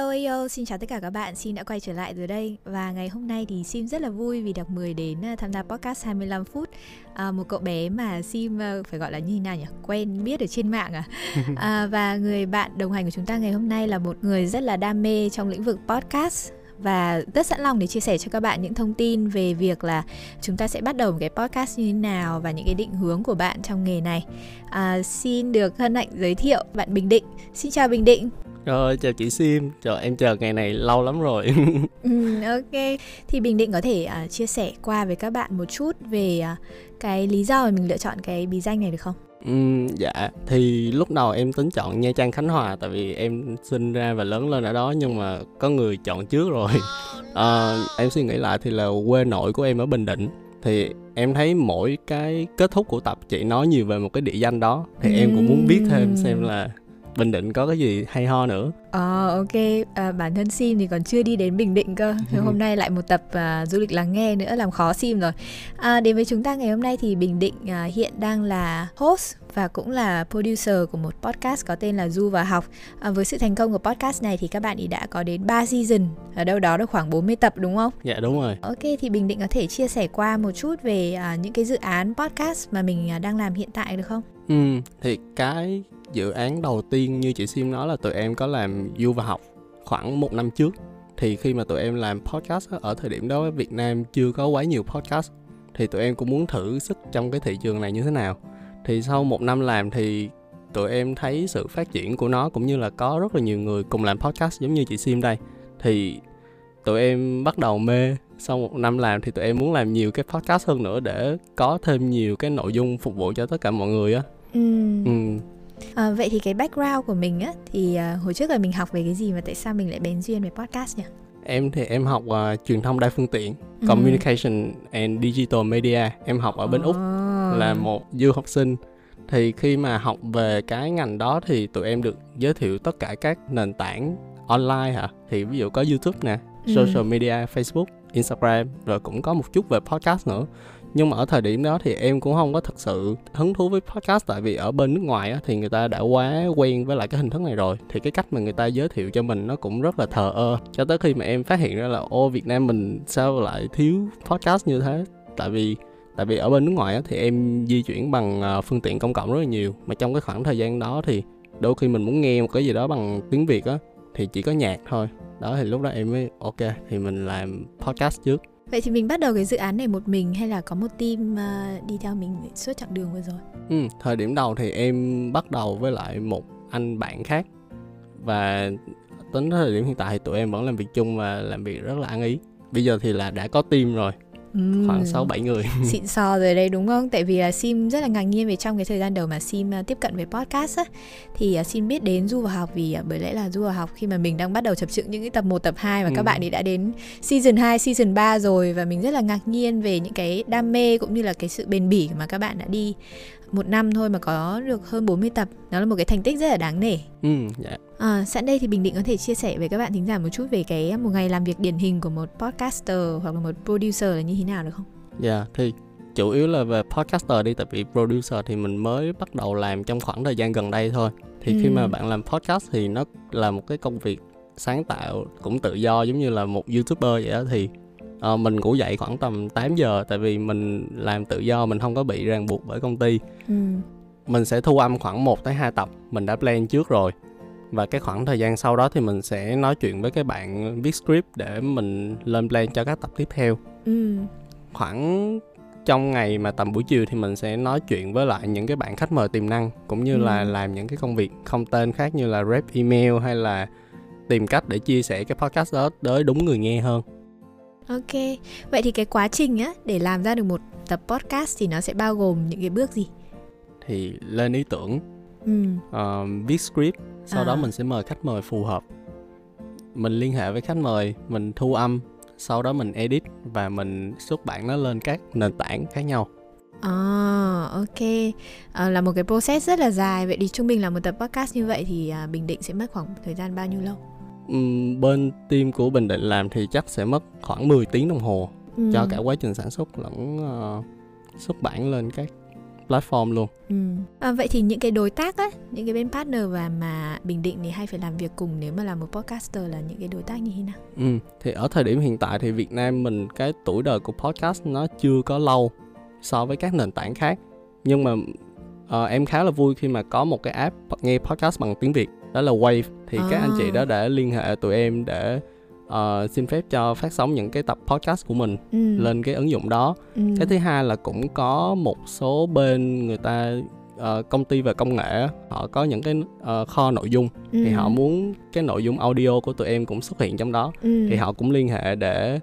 Ayo ayo, xin chào tất cả các bạn, Sim đã quay trở lại rồi đây Và ngày hôm nay thì Sim rất là vui vì được mời đến à, tham gia podcast 25 phút à, Một cậu bé mà Sim uh, phải gọi là như thế nào nhỉ? Quen biết ở trên mạng à? à Và người bạn đồng hành của chúng ta ngày hôm nay là một người rất là đam mê trong lĩnh vực podcast và rất sẵn lòng để chia sẻ cho các bạn những thông tin về việc là chúng ta sẽ bắt đầu một cái podcast như thế nào và những cái định hướng của bạn trong nghề này. À, xin được hân hạnh giới thiệu bạn Bình Định. Xin chào Bình Định. Rồi, chào chị Sim. Trời, em chờ ngày này lâu lắm rồi. ừ, ok. Thì Bình Định có thể uh, chia sẻ qua với các bạn một chút về uh, cái lý do mà mình lựa chọn cái bí danh này được không? Ừ, dạ thì lúc đầu em tính chọn Nha Trang Khánh Hòa tại vì em sinh ra và lớn lên ở đó nhưng mà có người chọn trước rồi à, em suy nghĩ lại thì là quê nội của em ở Bình Định thì em thấy mỗi cái kết thúc của tập chị nói nhiều về một cái địa danh đó thì em cũng muốn biết thêm xem là Bình Định có cái gì hay ho nữa? Ờ à, ok, à, bản thân Sim thì còn chưa đi đến Bình Định cơ. Thì hôm nay lại một tập à, du lịch lắng nghe nữa làm khó Sim rồi. À, Đến với chúng ta ngày hôm nay thì Bình Định à, hiện đang là host và cũng là producer của một podcast có tên là Du và Học. À, Với sự thành công của podcast này thì các bạn ý đã có đến 3 season. Ở đâu đó được khoảng 40 tập đúng không? Dạ đúng rồi. Ok thì Bình Định có thể chia sẻ qua một chút về à, những cái dự án podcast mà mình à, đang làm hiện tại được không? Ừ, thì cái dự án đầu tiên như chị Sim nói là tụi em có làm du và học khoảng một năm trước. Thì khi mà tụi em làm podcast ở thời điểm đó Việt Nam chưa có quá nhiều podcast thì tụi em cũng muốn thử sức trong cái thị trường này như thế nào. Thì sau một năm làm thì tụi em thấy sự phát triển của nó cũng như là có rất là nhiều người cùng làm podcast giống như chị Sim đây. Thì tụi em bắt đầu mê sau một năm làm thì tụi em muốn làm nhiều cái podcast hơn nữa để có thêm nhiều cái nội dung phục vụ cho tất cả mọi người á. Ừ. ừ À, vậy thì cái background của mình á thì uh, hồi trước là mình học về cái gì mà tại sao mình lại bén duyên về podcast nhỉ? Em thì em học uh, truyền thông đa phương tiện, ừ. communication and digital media. Em học ở bên oh. Úc là một du học sinh. Thì khi mà học về cái ngành đó thì tụi em được giới thiệu tất cả các nền tảng online hả? Thì ví dụ có YouTube nè, ừ. social media, Facebook, Instagram rồi cũng có một chút về podcast nữa nhưng mà ở thời điểm đó thì em cũng không có thật sự hứng thú với podcast tại vì ở bên nước ngoài á, thì người ta đã quá quen với lại cái hình thức này rồi. Thì cái cách mà người ta giới thiệu cho mình nó cũng rất là thờ ơ. Cho tới khi mà em phát hiện ra là ô Việt Nam mình sao lại thiếu podcast như thế? Tại vì tại vì ở bên nước ngoài á, thì em di chuyển bằng ờ, phương tiện công cộng rất là nhiều. Mà trong cái khoảng thời gian đó thì đôi khi mình muốn nghe một cái gì đó bằng tiếng Việt á thì chỉ có nhạc thôi. Đó thì lúc đó em mới ok thì mình làm podcast trước. Vậy thì mình bắt đầu cái dự án này một mình hay là có một team uh, đi theo mình suốt chặng đường vừa rồi? Ừ, thời điểm đầu thì em bắt đầu với lại một anh bạn khác và tính thời điểm hiện tại thì tụi em vẫn làm việc chung và làm việc rất là ăn ý. Bây giờ thì là đã có team rồi Uhm, khoảng 6 7 người. Xịn sò rồi đây đúng không? Tại vì uh, Sim rất là ngạc nhiên về trong cái thời gian đầu mà Sim uh, tiếp cận với podcast á thì uh, Sim biết đến du vào học vì uh, bởi lẽ là du vào học khi mà mình đang bắt đầu chập chững những cái tập 1 tập 2 và ừ. các bạn ấy đã đến season 2, season 3 rồi và mình rất là ngạc nhiên về những cái đam mê cũng như là cái sự bền bỉ mà các bạn đã đi một năm thôi mà có được hơn 40 tập. Đó là một cái thành tích rất là đáng nể. Ừ dạ. À, sẵn đây thì bình định có thể chia sẻ với các bạn thính giả một chút về cái một ngày làm việc điển hình của một podcaster hoặc là một producer là như thế nào được không? Dạ yeah, thì chủ yếu là về podcaster đi tại vì producer thì mình mới bắt đầu làm trong khoảng thời gian gần đây thôi. Thì ừ. khi mà bạn làm podcast thì nó là một cái công việc sáng tạo cũng tự do giống như là một youtuber vậy đó thì uh, mình ngủ dậy khoảng tầm 8 giờ tại vì mình làm tự do mình không có bị ràng buộc bởi công ty ừ. mình sẽ thu âm khoảng 1 tới 2 tập mình đã plan trước rồi và cái khoảng thời gian sau đó thì mình sẽ nói chuyện với cái bạn viết script để mình lên plan cho các tập tiếp theo ừ. khoảng trong ngày mà tầm buổi chiều thì mình sẽ nói chuyện với lại những cái bạn khách mời tiềm năng cũng như ừ. là làm những cái công việc không tên khác như là rep email hay là tìm cách để chia sẻ cái podcast đó tới đúng người nghe hơn Ok, vậy thì cái quá trình á để làm ra được một tập podcast thì nó sẽ bao gồm những cái bước gì? Thì lên ý tưởng, ừ. uh, viết script, sau à. đó mình sẽ mời khách mời phù hợp. Mình liên hệ với khách mời, mình thu âm, sau đó mình edit và mình xuất bản nó lên các nền tảng khác nhau. À, ok. À, là một cái process rất là dài. Vậy thì trung bình là một tập podcast như vậy thì à, Bình Định sẽ mất khoảng thời gian bao nhiêu lâu? Bên team của Bình Định làm thì chắc sẽ mất khoảng 10 tiếng đồng hồ ừ. cho cả quá trình sản xuất lẫn uh, xuất bản lên các platform luôn ừ. à, vậy thì những cái đối tác á những cái bên partner và mà bình định thì hay phải làm việc cùng nếu mà là một podcaster là những cái đối tác như thế nào ừ. thì ở thời điểm hiện tại thì Việt Nam mình cái tuổi đời của podcast nó chưa có lâu so với các nền tảng khác nhưng mà uh, em khá là vui khi mà có một cái app nghe podcast bằng tiếng Việt đó là Wave thì à. các anh chị đó đã liên hệ tụi em để uh, xin phép cho phát sóng những cái tập podcast của mình ừ. lên cái ứng dụng đó ừ. cái thứ hai là cũng có một số bên người ta uh, công ty về công nghệ họ có những cái uh, kho nội dung ừ. thì họ muốn cái nội dung audio của tụi em cũng xuất hiện trong đó ừ. thì họ cũng liên hệ để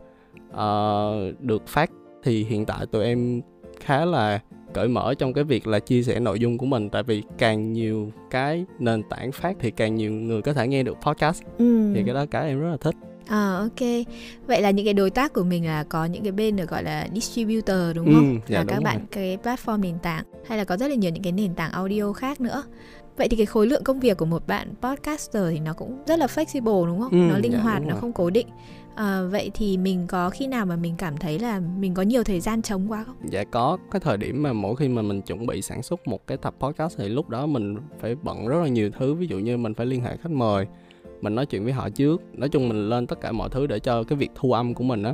uh, được phát thì hiện tại tụi em khá là cởi mở trong cái việc là chia sẻ nội dung của mình tại vì càng nhiều cái nền tảng phát thì càng nhiều người có thể nghe được podcast ừ. thì cái đó cái em rất là thích À ok. Vậy là những cái đối tác của mình là có những cái bên được gọi là distributor đúng không? Ừ, dạ, là các bạn rồi. cái platform nền tảng hay là có rất là nhiều những cái nền tảng audio khác nữa. Vậy thì cái khối lượng công việc của một bạn podcaster thì nó cũng rất là flexible đúng không? Ừ, nó linh dạ, hoạt, nó không cố định. À, vậy thì mình có khi nào mà mình cảm thấy là mình có nhiều thời gian trống quá không? Dạ có, cái thời điểm mà mỗi khi mà mình chuẩn bị sản xuất một cái tập podcast thì lúc đó mình phải bận rất là nhiều thứ, ví dụ như mình phải liên hệ khách mời, mình nói chuyện với họ trước. Nói chung mình lên tất cả mọi thứ để cho cái việc thu âm của mình á.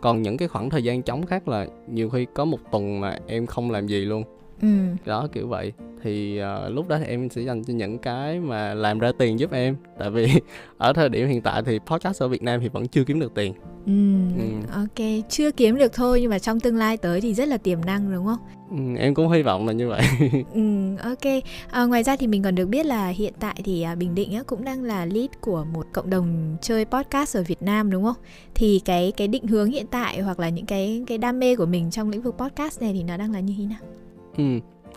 Còn những cái khoảng thời gian trống khác là nhiều khi có một tuần mà em không làm gì luôn ừ. đó kiểu vậy. Thì uh, lúc đó thì em sẽ dành cho những cái mà làm ra tiền giúp em. Tại vì ở thời điểm hiện tại thì podcast ở Việt Nam thì vẫn chưa kiếm được tiền. Ừ, ừ. ok chưa kiếm được thôi nhưng mà trong tương lai tới thì rất là tiềm năng đúng không? Ừ, em cũng hy vọng là như vậy. Ừ, ok. À, ngoài ra thì mình còn được biết là hiện tại thì à, bình định á, cũng đang là lead của một cộng đồng chơi podcast ở việt nam đúng không? Thì cái cái định hướng hiện tại hoặc là những cái cái đam mê của mình trong lĩnh vực podcast này thì nó đang là như thế nào ừ.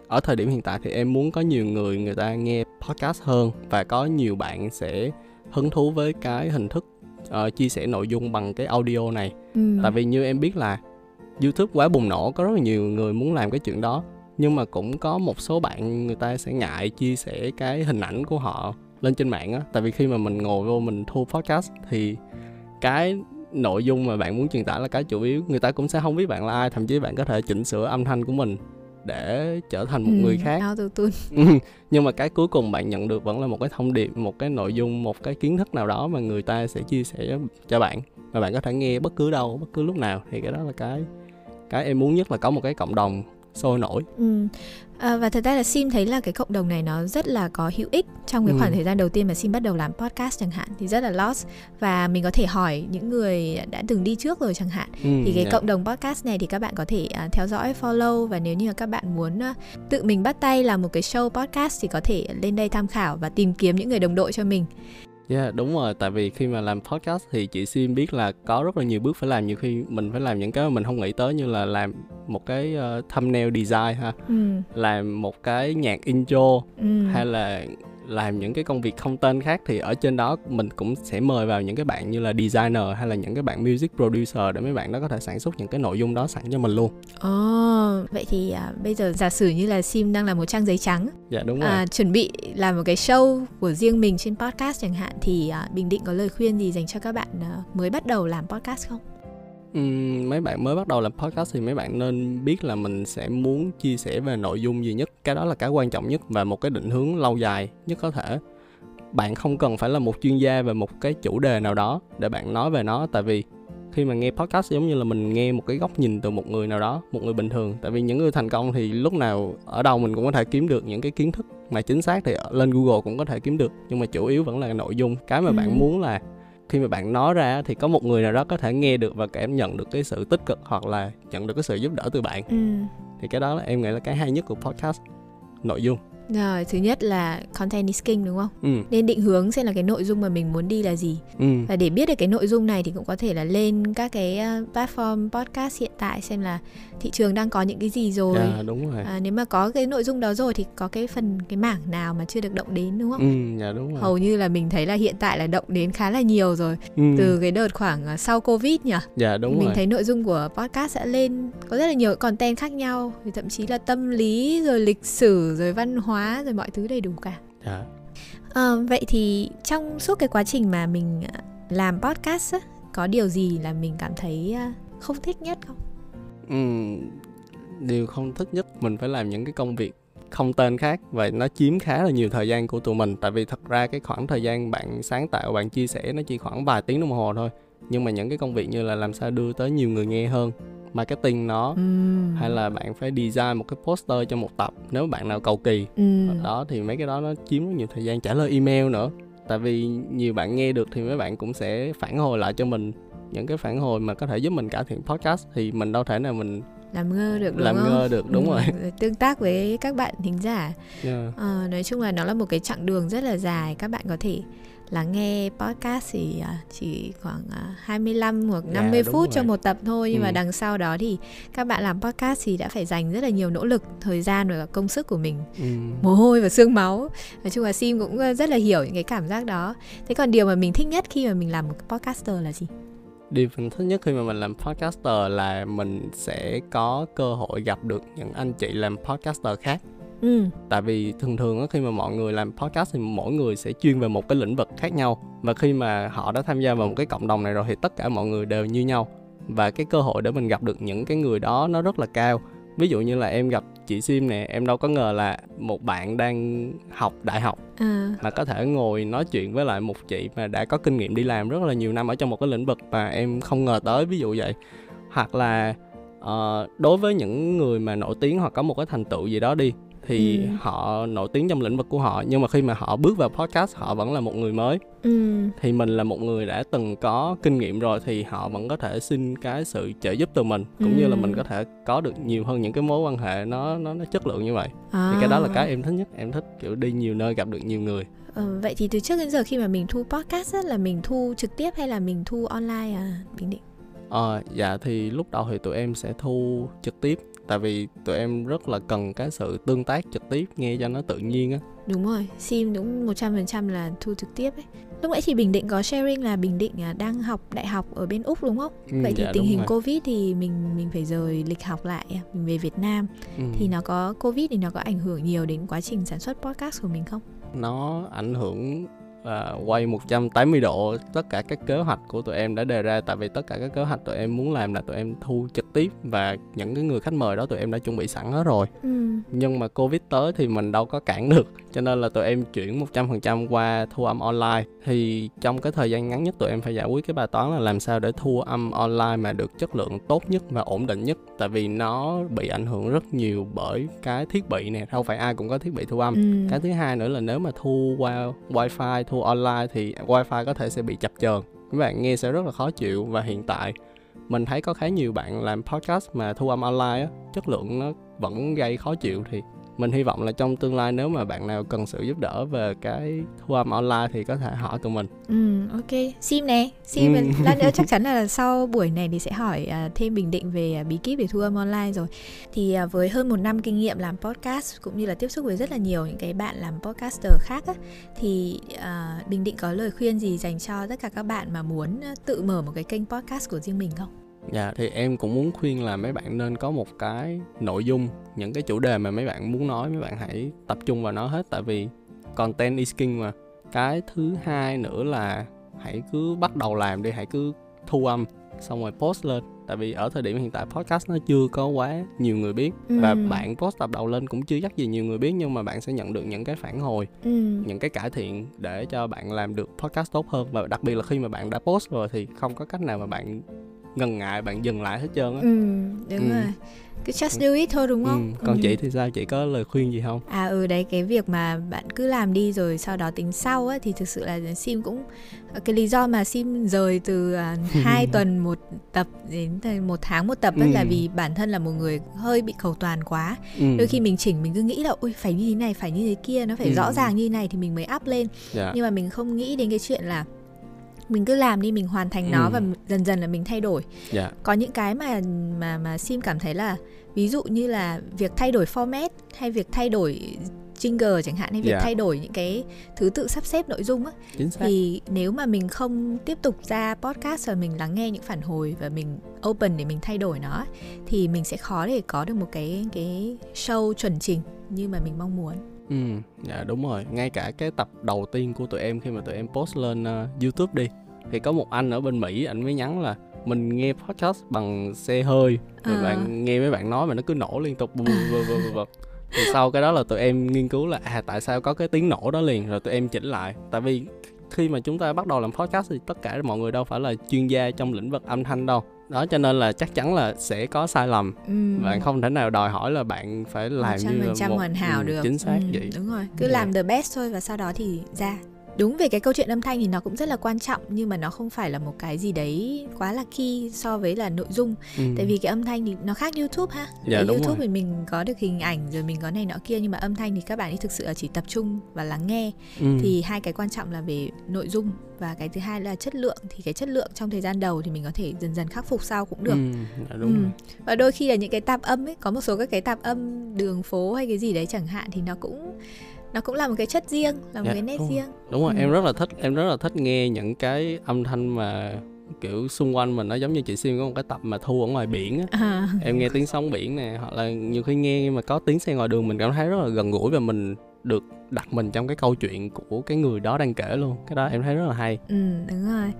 Ở thời điểm hiện tại thì em muốn có nhiều người người ta nghe podcast hơn và có nhiều bạn sẽ hứng thú với cái hình thức uh, chia sẻ nội dung bằng cái audio này. Ừ. tại vì như em biết là youtube quá bùng nổ có rất là nhiều người muốn làm cái chuyện đó. Nhưng mà cũng có một số bạn người ta sẽ ngại chia sẻ cái hình ảnh của họ lên trên mạng á. Tại vì khi mà mình ngồi vô mình thu podcast thì cái nội dung mà bạn muốn truyền tải là cái chủ yếu. Người ta cũng sẽ không biết bạn là ai thậm chí bạn có thể chỉnh sửa âm thanh của mình để trở thành một ừ, người khác. nhưng mà cái cuối cùng bạn nhận được vẫn là một cái thông điệp một cái nội dung một cái kiến thức nào đó mà người ta sẽ chia sẻ cho bạn. Và bạn có thể nghe bất cứ đâu bất cứ lúc nào. Thì cái đó là cái cái em muốn nhất là có một cái cộng đồng sôi nổi. Ừ. à, và thật ra là sim thấy là cái cộng đồng này nó rất là có hữu ích trong cái ừ. khoảng thời gian đầu tiên mà sim bắt đầu làm podcast chẳng hạn thì rất là lost và mình có thể hỏi những người đã từng đi trước rồi chẳng hạn ừ, thì cái yeah. cộng đồng podcast này thì các bạn có thể uh, theo dõi follow và nếu như là các bạn muốn uh, tự mình bắt tay làm một cái show podcast thì có thể lên đây tham khảo và tìm kiếm những người đồng đội cho mình Yeah, đúng rồi, tại vì khi mà làm podcast thì chị Sim biết là có rất là nhiều bước phải làm nhiều khi mình phải làm những cái mà mình không nghĩ tới như là làm một cái uh, thumbnail design ha. Ừ. Làm một cái nhạc intro ừ. hay là làm những cái công việc không tên khác thì ở trên đó mình cũng sẽ mời vào những cái bạn như là designer hay là những cái bạn music producer để mấy bạn đó có thể sản xuất những cái nội dung đó sẵn cho mình luôn. Ồ, oh, vậy thì à, bây giờ giả sử như là Sim đang là một trang giấy trắng. Dạ đúng rồi. À, chuẩn bị làm một cái show của riêng mình trên podcast chẳng hạn thì à, Bình Định có lời khuyên gì dành cho các bạn à, mới bắt đầu làm podcast không? Uhm, mấy bạn mới bắt đầu làm podcast thì mấy bạn nên biết là mình sẽ muốn chia sẻ về nội dung gì nhất. Cái đó là cái quan trọng nhất và một cái định hướng lâu dài nhất có thể. Bạn không cần phải là một chuyên gia về một cái chủ đề nào đó để bạn nói về nó. Tại vì khi mà nghe podcast giống như là mình nghe một cái góc nhìn từ một người nào đó một người bình thường. Tại vì những người thành công thì lúc nào ở đâu mình cũng có thể kiếm được những cái kiến thức mà chính xác thì lên google cũng có thể kiếm được. Nhưng mà chủ yếu vẫn là nội dung. Cái mà ừ. bạn muốn là khi mà bạn nói ra thì có một người nào đó có thể nghe được và cảm nhận được cái sự tích cực hoặc là nhận được cái sự giúp đỡ từ bạn ừ. thì cái đó là em nghĩ là cái hay nhất của podcast nội dung rồi, thứ nhất là content is king đúng không? Ừ. Nên định hướng xem là cái nội dung mà mình muốn đi là gì. Ừ. Và để biết được cái nội dung này thì cũng có thể là lên các cái ờ, platform podcast hiện tại xem là thị trường đang có những cái gì rồi. À, đúng rồi. À, nếu mà có cái nội dung đó rồi thì có cái phần cái mảng nào mà chưa được động đến đúng không? Ừ, dạ đúng rồi. Hầu như là mình thấy là hiện tại là động đến khá là nhiều rồi. Ừ. Từ cái đợt khoảng ờ, sau Covid nhỉ? Dạ đúng mình rồi. Mình thấy nội dung của podcast sẽ lên có rất là nhiều content khác nhau, thậm chí là tâm lý rồi lịch sử rồi văn hóa rồi mọi thứ đầy đủ cả. Dạ. à, vậy thì trong suốt cái quá trình mà mình à, làm podcast á, có điều gì là mình cảm thấy à, không thích nhất không? Ừ, điều không thích nhất mình phải làm những cái công việc không tên khác và nó chiếm khá là nhiều thời gian của tụi mình. Tại vì thật ra cái khoảng thời gian bạn sáng tạo bạn chia sẻ nó chỉ khoảng vài tiếng đồng hồ thôi. Nhưng mà những cái công việc như là làm sao đưa tới nhiều người nghe hơn marketing nó ừ. hay là bạn phải design một cái poster cho một tập nếu bạn nào cầu kỳ ừ. đó thì mấy cái đó nó chiếm rất nhiều thời gian trả lời email nữa tại vì nhiều bạn nghe được thì mấy bạn cũng sẽ phản hồi lại cho mình những cái phản hồi mà có thể giúp mình cải thiện podcast thì mình đâu thể nào mình làm ngơ được đúng làm không? ngơ được đúng ừ, rồi tương tác với các bạn thính giả yeah. ờ, nói chung là nó là một cái chặng đường rất là dài các bạn có thể lắng nghe podcast thì à, chỉ khoảng 25 hoặc 50 yeah, phút rồi. cho một tập thôi nhưng ừ. mà đằng sau đó thì các bạn làm podcast thì đã phải dành rất là nhiều nỗ lực thời gian và công sức của mình ừ. mồ hôi và xương máu nói chung là sim cũng rất là hiểu những cái cảm giác đó thế còn điều mà mình thích nhất khi mà mình làm một podcaster là gì điều mình thích nhất khi mà mình làm podcaster là mình sẽ có cơ hội gặp được những anh chị làm podcaster khác ừ. tại vì thường thường á khi mà mọi người làm podcast thì mỗi người sẽ chuyên về một cái lĩnh vực khác nhau và khi mà họ đã tham gia vào một cái cộng đồng này rồi thì tất cả mọi người đều như nhau và cái cơ hội để mình gặp được những cái người đó nó rất là cao ví dụ như là em gặp chị sim nè em đâu có ngờ là một bạn đang học đại học à. mà có thể ngồi nói chuyện với lại một chị mà đã có kinh nghiệm đi làm rất là nhiều năm ở trong một cái lĩnh vực mà em không ngờ tới ví dụ vậy hoặc là uh, đối với những người mà nổi tiếng hoặc có một cái thành tựu gì đó đi thì ừ. họ nổi tiếng trong lĩnh vực của họ nhưng mà khi mà họ bước vào podcast họ vẫn là một người mới ừ. thì mình là một người đã từng có kinh nghiệm rồi thì họ vẫn có thể xin cái sự trợ giúp từ mình cũng ừ. như là mình có thể có được nhiều hơn những cái mối quan hệ nó nó nó chất lượng như vậy à. thì cái đó là cái em thích nhất em thích kiểu đi nhiều nơi gặp được nhiều người Ờ, vậy thì từ trước đến giờ khi mà mình thu podcast á, là mình thu trực tiếp hay là mình thu online à Bình Định? Ờ, dạ thì lúc đầu thì tụi em sẽ thu trực tiếp tại vì tụi em rất là cần cái sự tương tác trực tiếp nghe cho nó tự nhiên á. Đúng rồi sim đúng một trăm phần trăm là thu trực tiếp ấy. Lúc nãy thì bình định có sharing là bình định à, đang học đại học ở bên úc đúng không? Ừ, vậy thì dạ, tình hình rồi. covid thì mình mình phải rời lịch học lại à, mình về việt nam. Ừ. thì nó có covid thì nó có ảnh hưởng nhiều đến quá trình sản xuất podcast của mình không? Nó ảnh hưởng và quay 180 độ tất cả các kế hoạch của tụi em đã đề ra. Tại vì tất cả các kế hoạch tụi em muốn làm là tụi em thu trực tiếp và những cái người khách mời đó tụi em đã chuẩn bị sẵn hết rồi. Ừ. nhưng mà covid tới thì mình đâu có cản được cho nên là tụi em chuyển 100% qua thu âm online. Thì trong cái thời gian ngắn nhất tụi em phải giải quyết cái bài toán là làm sao để thu âm online mà được chất lượng tốt nhất và ổn định nhất. Tại vì nó bị ảnh hưởng rất nhiều bởi cái thiết bị nè không phải ai cũng có thiết bị thu âm. Ừ. cái thứ hai nữa là nếu mà thu qua wifi thu online thì wifi có thể sẽ bị chập chờn. Các bạn nghe sẽ rất là khó chịu và hiện tại mình thấy có khá nhiều bạn làm podcast mà thu âm online á chất lượng nó vẫn gây khó chịu thì mình hy vọng là trong tương lai nếu mà bạn nào cần sự giúp đỡ về cái thu âm online thì có thể hỏi tụi mình. Ừ ok. Sim nè sim Ừ. lát nữa chắc chắn là sau buổi này thì sẽ hỏi à, thêm bình định về à, bí kíp để thu âm online rồi. Thì à, với hơn một năm kinh nghiệm làm podcast cũng như là tiếp xúc với rất là nhiều những cái bạn làm podcaster khác á, thì bình định có lời khuyên gì dành cho tất cả các bạn mà muốn tự mở một cái kênh podcast của riêng mình không Dạ thì em cũng muốn khuyên là mấy bạn nên có một cái nội dung những cái chủ đề mà mấy bạn muốn nói mấy bạn hãy tập trung vào nó hết tại vì content is king mà. Cái thứ hai nữa là hãy cứ bắt đầu làm đi, hãy cứ thu âm xong rồi post lên tại vì ở thời điểm hiện tại podcast nó chưa có quá nhiều người biết và Ừ. bạn post tập đầu lên cũng chưa chắc gì nhiều người biết nhưng mà bạn sẽ nhận được những cái phản hồi ừ. những cái cải thiện để cho bạn làm được podcast tốt hơn và đặc biệt là khi mà bạn đã post rồi thì không có cách nào mà bạn ngần ngại bạn dừng lại hết trơn á ừ đúng Ừ. rồi cứ just do it thôi đúng không ừ. còn Ừ. chị thì sao chị có lời khuyên gì không À ừ đấy cái việc mà bạn cứ làm đi rồi sau đó tính sau á thì thực sự là sim cũng cái lý do mà sim rời từ à, hai tuần một tập đến một tháng một tập ấy Ừ. là vì bản thân là một người hơi bị cầu toàn quá ừ. đôi khi mình chỉnh mình cứ nghĩ là ôi phải như thế này phải như thế kia nó phải Ừ. rõ ràng như thế này thì mình mới up lên dạ. nhưng mà mình không nghĩ đến cái chuyện là mình cứ làm đi mình hoàn thành nó Ừ. và dần dần là mình thay đổi. Dạ. Có những cái mà mà mà sim cảm thấy là ví dụ như là việc thay đổi format hay việc thay đổi jingle chẳng hạn hay việc Dạ. thay đổi những cái thứ tự sắp xếp nội dung á thì nếu mà mình không tiếp tục ra podcast và mình lắng nghe những phản hồi và mình open để mình thay đổi nó thì mình sẽ khó để có được một cái cái show chuẩn trình như mà mình mong muốn. Ừ dạ đúng rồi. Ngay cả cái tập đầu tiên của tụi em khi mà tụi em post lên ờ, youtube đi thì có một anh ở bên mỹ anh mới nhắn là mình nghe podcast bằng xe hơi. Rồi À. bạn nghe mấy bạn nói mà nó cứ nổ liên tục bù bù bù bù thì sau cái đó là tụi em nghiên cứu là à tại sao có cái tiếng nổ đó liền rồi tụi em chỉnh lại. Tại vì khi mà chúng ta bắt đầu làm podcast thì tất cả mọi người đâu phải là chuyên gia trong lĩnh vực âm thanh đâu. Đó cho nên là chắc chắn là sẽ có sai lầm. Ừ. bạn không thể nào đòi hỏi là bạn phải làm như là 100% một hoàn hảo ừ, được. chính xác ừ, vậy. đúng rồi. Cứ Dạ. làm the best thôi và sau đó thì ra đúng về cái câu chuyện âm thanh thì nó cũng rất là quan trọng nhưng mà nó không phải là một cái gì đấy quá là key so với là nội dung ừ. tại vì cái âm thanh thì nó khác youtube ha Dạ, đúng youtube rồi. thì mình có được hình ảnh rồi mình có này nọ kia nhưng mà âm thanh thì các bạn ấy thực sự là chỉ tập trung và lắng nghe ừ. thì hai cái quan trọng là về nội dung và cái thứ hai là chất lượng thì cái chất lượng trong thời gian đầu thì mình có thể dần dần khắc phục sau cũng được ừ. dạ, đúng Ừ. rồi. và đôi khi là những cái tạp âm ấy có một số các cái tạp âm đường phố hay cái gì đấy chẳng hạn thì nó cũng nó cũng là một cái chất riêng là một Dạ, cái nét đúng riêng. Đúng rồi Ừ. em rất là thích em rất là thích nghe những cái âm thanh mà kiểu xung quanh mình nó giống như chị sim có một cái tập mà thu ở ngoài biển á. À, em nghe tiếng sóng biển nè hoặc là nhiều khi nghe mà có tiếng xe ngoài đường mình cảm thấy rất là gần gũi và mình được đặt mình trong cái câu chuyện của cái người đó đang kể luôn. Cái đó em thấy rất là hay. Ừ đúng rồi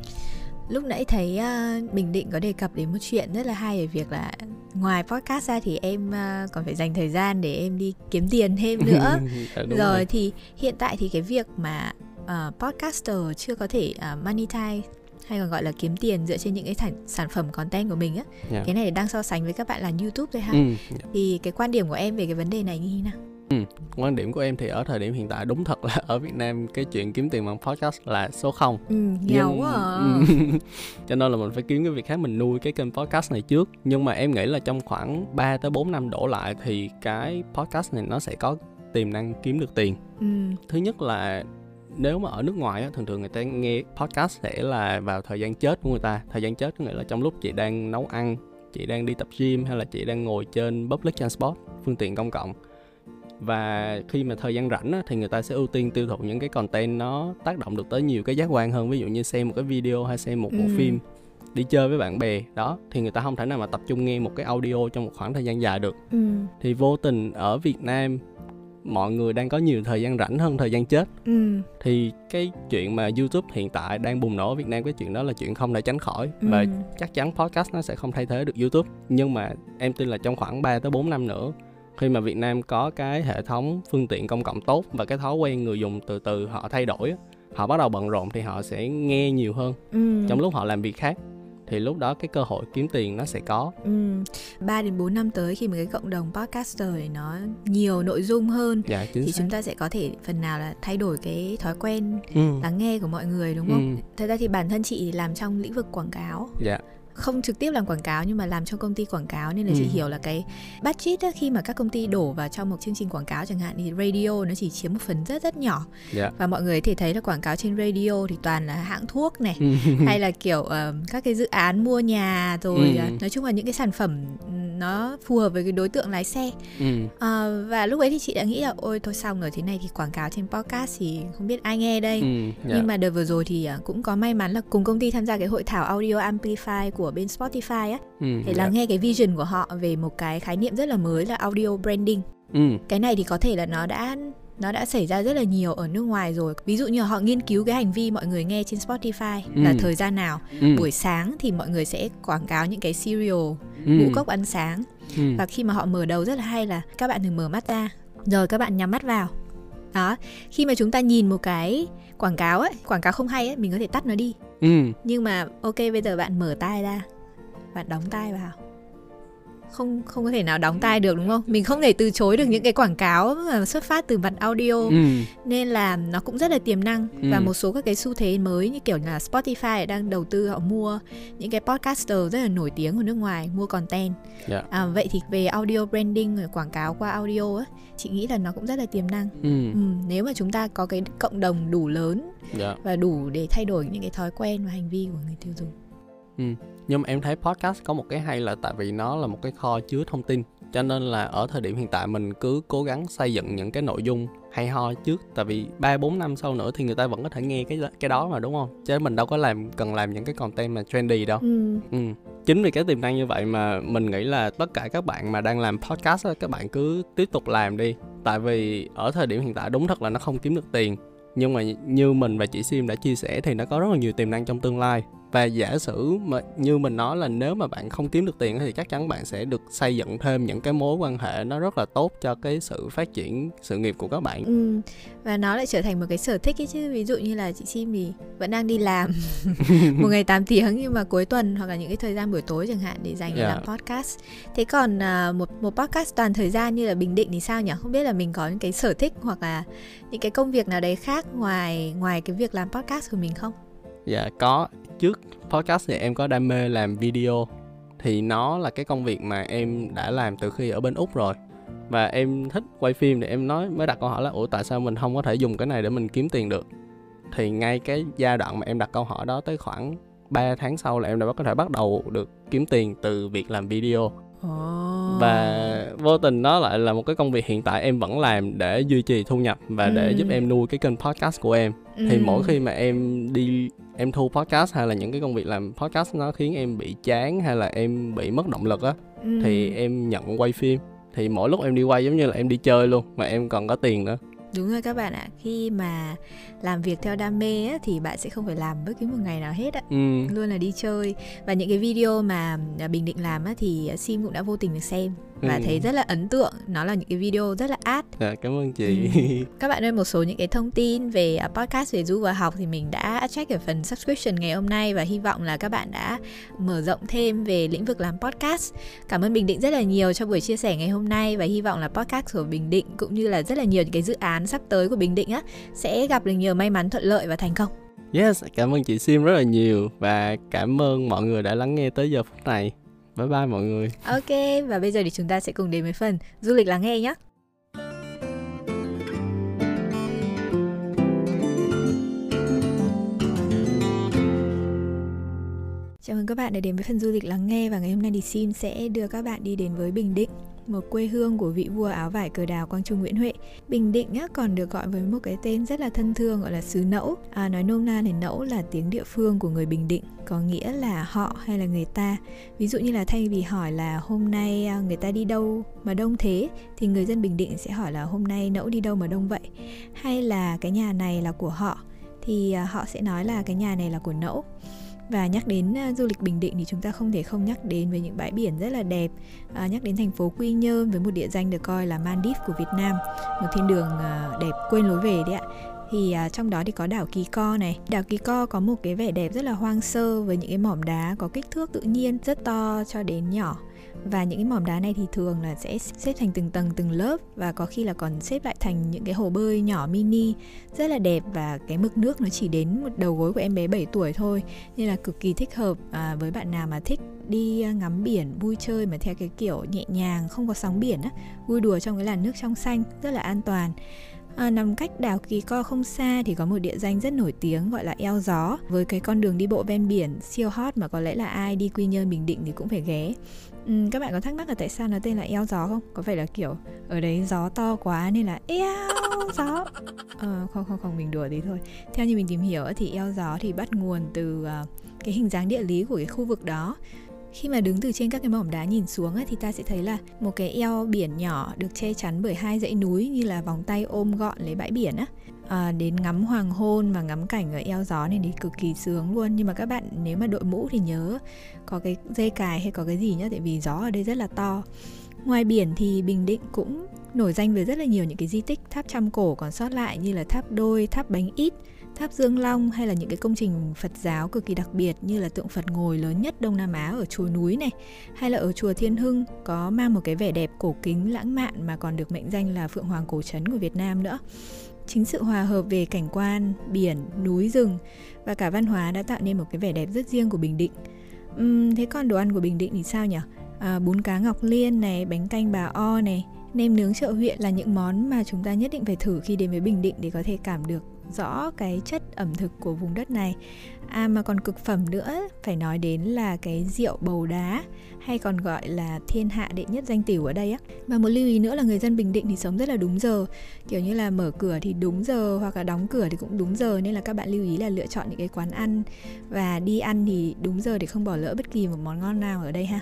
lúc nãy thấy uh, bình định có đề cập đến một chuyện rất là hay về việc là ngoài podcast ra thì em uh, còn phải dành thời gian để em đi kiếm tiền thêm nữa Dạ, đúng rồi thì hiện tại thì cái việc mà uh, podcaster chưa có thể uh, monetize hay còn gọi là kiếm tiền dựa trên những cái sản, sản phẩm content của mình á Dạ. cái này đang so sánh với các bạn làm youtube thôi ha ừ. thì cái quan điểm của em về cái vấn đề này như thế nào quan điểm của em thì ở thời điểm hiện tại đúng thật là ở Việt Nam cái chuyện kiếm tiền bằng podcast là số 0 ừ nghèo quá à. Ừ. cho nên là mình phải kiếm cái việc khác mình nuôi cái kênh podcast này trước. Nhưng mà em nghĩ là trong khoảng 3 tới 4 năm đổ lại thì cái podcast này nó sẽ có tiềm năng kiếm được tiền. Ừ. Thứ nhất là nếu mà ở nước ngoài á, thường thường người ta nghe podcast sẽ là vào thời gian chết của người ta. Thời gian chết có nghĩa là trong lúc chị đang nấu ăn chị đang đi tập gym hay là chị đang ngồi trên public transport phương tiện công cộng và khi mà thời gian rảnh á, thì người ta sẽ ưu tiên tiêu thụ những cái content nó tác động được tới nhiều cái giác quan hơn. Ví dụ như xem một cái video hay xem một bộ Ừ. phim đi chơi với bạn bè đó thì người ta không thể nào mà tập trung nghe một cái audio trong một khoảng thời gian dài được. Ừ. Thì vô tình ở Việt Nam mọi người đang có nhiều thời gian rảnh hơn thời gian chết. Ừ. Thì cái chuyện mà YouTube hiện tại đang bùng nổ ở Việt Nam cái chuyện đó là chuyện không thể tránh khỏi. Và ừ. chắc chắn podcast nó sẽ không thay thế được YouTube. Nhưng mà em tin là trong khoảng 3 tới 4 năm nữa khi mà Việt Nam có cái hệ thống phương tiện công cộng tốt và cái thói quen người dùng từ từ họ thay đổi họ bắt đầu bận rộn thì họ sẽ nghe nhiều hơn ừ. trong lúc họ làm việc khác thì lúc đó cái cơ hội kiếm tiền nó sẽ có Ừ. 3 đến 4 năm tới khi mà cái cộng đồng podcaster này nó nhiều nội dung hơn dạ chính thì xác chúng ta sẽ có thể phần nào là thay đổi cái thói quen ừ. lắng nghe của mọi người đúng Ừ. không? Thật ra thì bản thân chị làm trong lĩnh vực quảng cáo dạ không trực tiếp làm quảng cáo nhưng mà làm trong công ty quảng cáo nên là chị Ừ. hiểu là cái budget khi mà các công ty đổ vào trong một chương trình quảng cáo chẳng hạn thì radio nó chỉ chiếm một phần rất rất nhỏ dạ và mọi người có thể thấy là quảng cáo trên radio thì toàn là hãng thuốc này hay là kiểu ờ, các cái dự án mua nhà rồi Ừ. ờ, nói chung là những cái sản phẩm ừ, nó phù hợp với cái đối tượng lái xe ừ. Ờ, và lúc ấy thì chị đã nghĩ là ôi thôi xong rồi thế này thì quảng cáo trên podcast thì không biết ai nghe đây Ừ. dạ nhưng mà đợt vừa rồi thì à, cũng có may mắn là cùng công ty tham gia cái hội thảo audio amplify của bên Spotify á ừ. để dạ. lắng nghe cái vision của họ về một cái khái niệm rất là mới là audio branding. ừ. Cái này thì có thể là nó đã nó đã xảy ra rất là nhiều ở nước ngoài rồi. Ví dụ như là họ nghiên cứu cái hành vi mọi người nghe trên Spotify là Ừ. thời gian nào. Ừ. Buổi sáng thì mọi người sẽ quảng cáo những cái cereal, ừ. ngũ cốc ăn sáng ừ. và khi mà họ mở đầu rất là hay là các bạn đừng mở mắt ra rồi các bạn nhắm mắt vào đó khi mà chúng ta nhìn một cái quảng cáo ấy quảng cáo không hay ấy mình có thể tắt nó đi ừ. nhưng mà ok bây giờ bạn mở tai ra bạn đóng tai vào không không có thể nào đóng tai được đúng không mình không thể từ chối được những cái quảng cáo mà xuất phát từ mặt audio ừ. nên là nó cũng rất là tiềm năng và Ừ. một số các cái xu thế mới như kiểu là Spotify đang đầu tư họ mua những cái podcaster rất là nổi tiếng ở nước ngoài mua content Dạ. à, vậy thì về audio branding rồi quảng cáo qua audio á chị nghĩ là nó cũng rất là tiềm năng ừ. ừ, nếu mà chúng ta có cái cộng đồng đủ lớn dạ và đủ để thay đổi những cái thói quen và hành vi của người tiêu dùng nhưng mà em thấy podcast có một cái hay là tại vì nó là một cái kho chứa thông tin cho nên là ở thời điểm hiện tại mình cứ cố gắng xây dựng những cái nội dung hay ho trước tại vì ba bốn năm sau nữa thì người ta vẫn có thể nghe cái cái đó mà đúng không? Chứ mình đâu có làm cần làm những cái content mà trendy đâu. Ừ, ừ. chính vì cái tiềm năng như vậy mà mình nghĩ là tất cả các bạn mà đang làm podcast các bạn cứ tiếp tục làm đi. Tại vì ở thời điểm hiện tại đúng thật là nó không kiếm được tiền nhưng mà như mình và chị Sim đã chia sẻ thì nó có rất là nhiều tiềm năng trong tương lai và giả sử mà như mình nói là nếu mà bạn không kiếm được tiền thì chắc chắn bạn sẽ được xây dựng thêm những cái mối quan hệ nó rất là tốt cho cái sự phát triển sự nghiệp của các bạn. Ừ. và nó lại trở thành một cái sở thích ấy chứ. Ví dụ như là chị Sim thì vẫn đang đi làm một ngày 8 tiếng nhưng mà cuối tuần hoặc là những cái thời gian buổi tối chẳng hạn để dành để yeah. làm podcast. Thế còn uh, một một podcast toàn thời gian như là bình định thì sao nhỉ? Không biết là mình có những cái sở thích hoặc là những cái công việc nào đấy khác ngoài ngoài cái việc làm podcast của mình không? Dạ có trước podcast thì em có đam mê làm video. Thì nó là cái công việc mà em đã làm từ khi ở bên úc rồi. Và em thích quay phim thì em nói mới đặt câu hỏi là ủa tại sao mình không có thể dùng cái này để mình kiếm tiền được? Thì ngay cái giai đoạn mà em đặt câu hỏi đó tới khoảng 3 tháng sau là em đã có thể bắt đầu được kiếm tiền từ việc làm video. Và vô tình nó lại là một cái công việc hiện tại em vẫn làm để duy trì thu nhập và ừ. để giúp em nuôi cái kênh podcast của em. Ừ. thì mỗi khi mà em đi em thu podcast hay là những cái công việc làm podcast nó khiến em bị chán hay là em bị mất động lực á ừ. thì em nhận quay phim. Thì mỗi lúc em đi quay giống như là em đi chơi luôn mà em còn có tiền nữa. Đúng rồi các bạn ạ khi mà làm việc theo đam mê á, thì bạn sẽ không phải làm bất cứ một ngày nào hết á. Ừ. luôn là đi chơi. Và những cái video mà à, bình định làm á, thì sim cũng đã vô tình được xem và ừ. thấy rất là ấn tượng nó là những cái video rất là át dạ, cảm ơn chị ừ. các bạn ơi một số những cái thông tin về à, podcast về du và học thì mình đã check ở phần subscription ngày hôm nay và hy vọng là các bạn đã mở rộng thêm về lĩnh vực làm podcast cảm ơn bình định rất là nhiều cho buổi chia sẻ ngày hôm nay và hy vọng là podcast của bình định cũng như là rất là nhiều những cái dự án sắp tới của bình định á sẽ gặp được nhiều may mắn thuận lợi và thành công Yes, cảm ơn chị Sim rất là nhiều và cảm ơn mọi người đã lắng nghe tới giờ phút này. Bye bye mọi người. Ok, và bây giờ thì chúng ta sẽ cùng đến với phần du lịch lắng nghe nhé. Chào mừng các bạn đã đến với phần du lịch lắng nghe và ngày hôm nay thì Sim sẽ đưa các bạn đi đến với Bình Định một quê hương của vị vua áo vải cờ đào Quang Trung Nguyễn Huệ. Bình Định á, còn được gọi với một cái tên rất là thân thương gọi là xứ Nẫu. À, nói nôm na thì Nẫu là tiếng địa phương của người Bình Định, có nghĩa là họ hay là người ta. Ví dụ như là thay vì hỏi là hôm nay à, người ta đi đâu mà đông thế thì người dân Bình Định sẽ hỏi là hôm nay Nẫu đi đâu mà đông vậy. Hay là cái nhà này là của họ thì à, họ sẽ nói là cái nhà này là của Nẫu và nhắc đến ờ, du lịch Bình Định thì chúng ta không thể không nhắc đến với những bãi biển rất là đẹp. À, nhắc đến thành phố Quy Nhơn với một địa danh được coi là Maldives của Việt Nam. Một thiên đường ờ, đẹp quên lối về đấy ạ. Thì à, trong đó thì có đảo Kỳ Co này. Đảo Kỳ Co có một cái vẻ đẹp rất là hoang sơ với những cái mỏm đá có kích thước tự nhiên rất to cho đến nhỏ và những cái mỏm đá này thì thường là sẽ xếp thành từng tầng từng lớp và có khi là còn xếp lại thành những cái hồ bơi nhỏ mini rất là đẹp. Và cái mực nước nó chỉ đến một đầu gối của em bé 7 tuổi thôi nên là cực kỳ thích hợp à, với bạn nào mà thích đi à, ngắm biển vui chơi mà theo cái kiểu nhẹ nhàng không có sóng biển á vui đùa trong cái làn nước trong xanh rất là an toàn. À, nằm cách đảo Kỳ Co không xa thì có một địa danh rất nổi tiếng gọi là eo gió với cái con đường đi bộ ven biển siêu hot mà có lẽ là ai đi Quy Nhơn Bình Định thì cũng phải ghé Ừ, các bạn có thắc mắc là tại sao nó tên là eo gió không? Có phải là kiểu ở đấy gió to quá nên là eo gió? À, không không không mình đùa tí thôi. Theo như mình tìm hiểu thì eo gió thì bắt nguồn từ uh, cái hình dáng địa lý của cái khu vực đó. Khi mà đứng từ trên các cái mỏm đá nhìn xuống thì ta sẽ thấy là một cái eo biển nhỏ được che chắn bởi hai dãy núi như là vòng tay ôm gọn lấy bãi biển á. À, đến ngắm hoàng hôn và ngắm cảnh ở eo gió này thì cực kỳ sướng luôn. Nhưng mà các bạn nếu mà đội mũ thì nhớ có cái dây cài hay có cái gì nhá tại vì gió ở đây rất là to. Ngoài biển thì bình định cũng nổi danh với rất là nhiều những cái di tích tháp trăm cổ còn sót lại như là tháp đôi tháp bánh ít tháp Dương Long hay là những cái công trình Phật giáo cực kỳ đặc biệt như là tượng Phật ngồi lớn nhất Đông Nam Á ở chùa núi này hay là ở chùa Thiên Hưng có mang một cái vẻ đẹp cổ kính lãng mạn mà còn được mệnh danh là Phượng Hoàng cổ trấn của Việt Nam nữa. Chính sự hòa hợp về cảnh quan, biển, núi, rừng và cả văn hóa đã tạo nên một cái vẻ đẹp rất riêng của Bình Định. Uhm, thế còn đồ ăn của Bình Định thì sao nhỉ? À, bún cá ngọc liên này, bánh canh bà o này, nem nướng chợ huyện là những món mà chúng ta nhất định phải thử khi đến với Bình Định để có thể cảm được rõ cái chất ẩm thực của vùng đất này. À mà còn cực phẩm nữa, phải nói đến là cái rượu bầu đá, hay còn gọi là thiên hạ đệ nhất danh tiểu ở đây á. Và một lưu ý nữa là người dân bình định thì sống rất là đúng giờ. Kiểu như là mở cửa thì đúng giờ, hoặc là đóng cửa thì cũng đúng giờ, nên là các bạn lưu ý là lựa chọn những cái quán ăn và đi ăn thì đúng giờ để không bỏ lỡ bất kỳ một món ngon nào ở đây ha.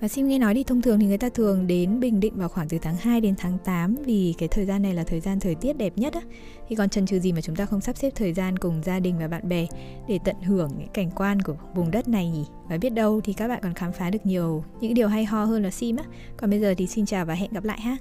Và Sim nghe nói thì thông thường thì người ta thường đến Bình Định vào khoảng từ tháng 2 đến tháng 8 vì cái thời gian này là thời gian thời tiết đẹp nhất á. Thì còn chần chừ gì mà chúng ta không sắp xếp thời gian cùng gia đình và bạn bè để tận hưởng những cảnh quan của vùng đất này nhỉ? Và biết đâu thì các bạn còn khám phá được nhiều những điều hay ho hơn là Sim á. Còn bây giờ thì xin chào và hẹn gặp lại ha.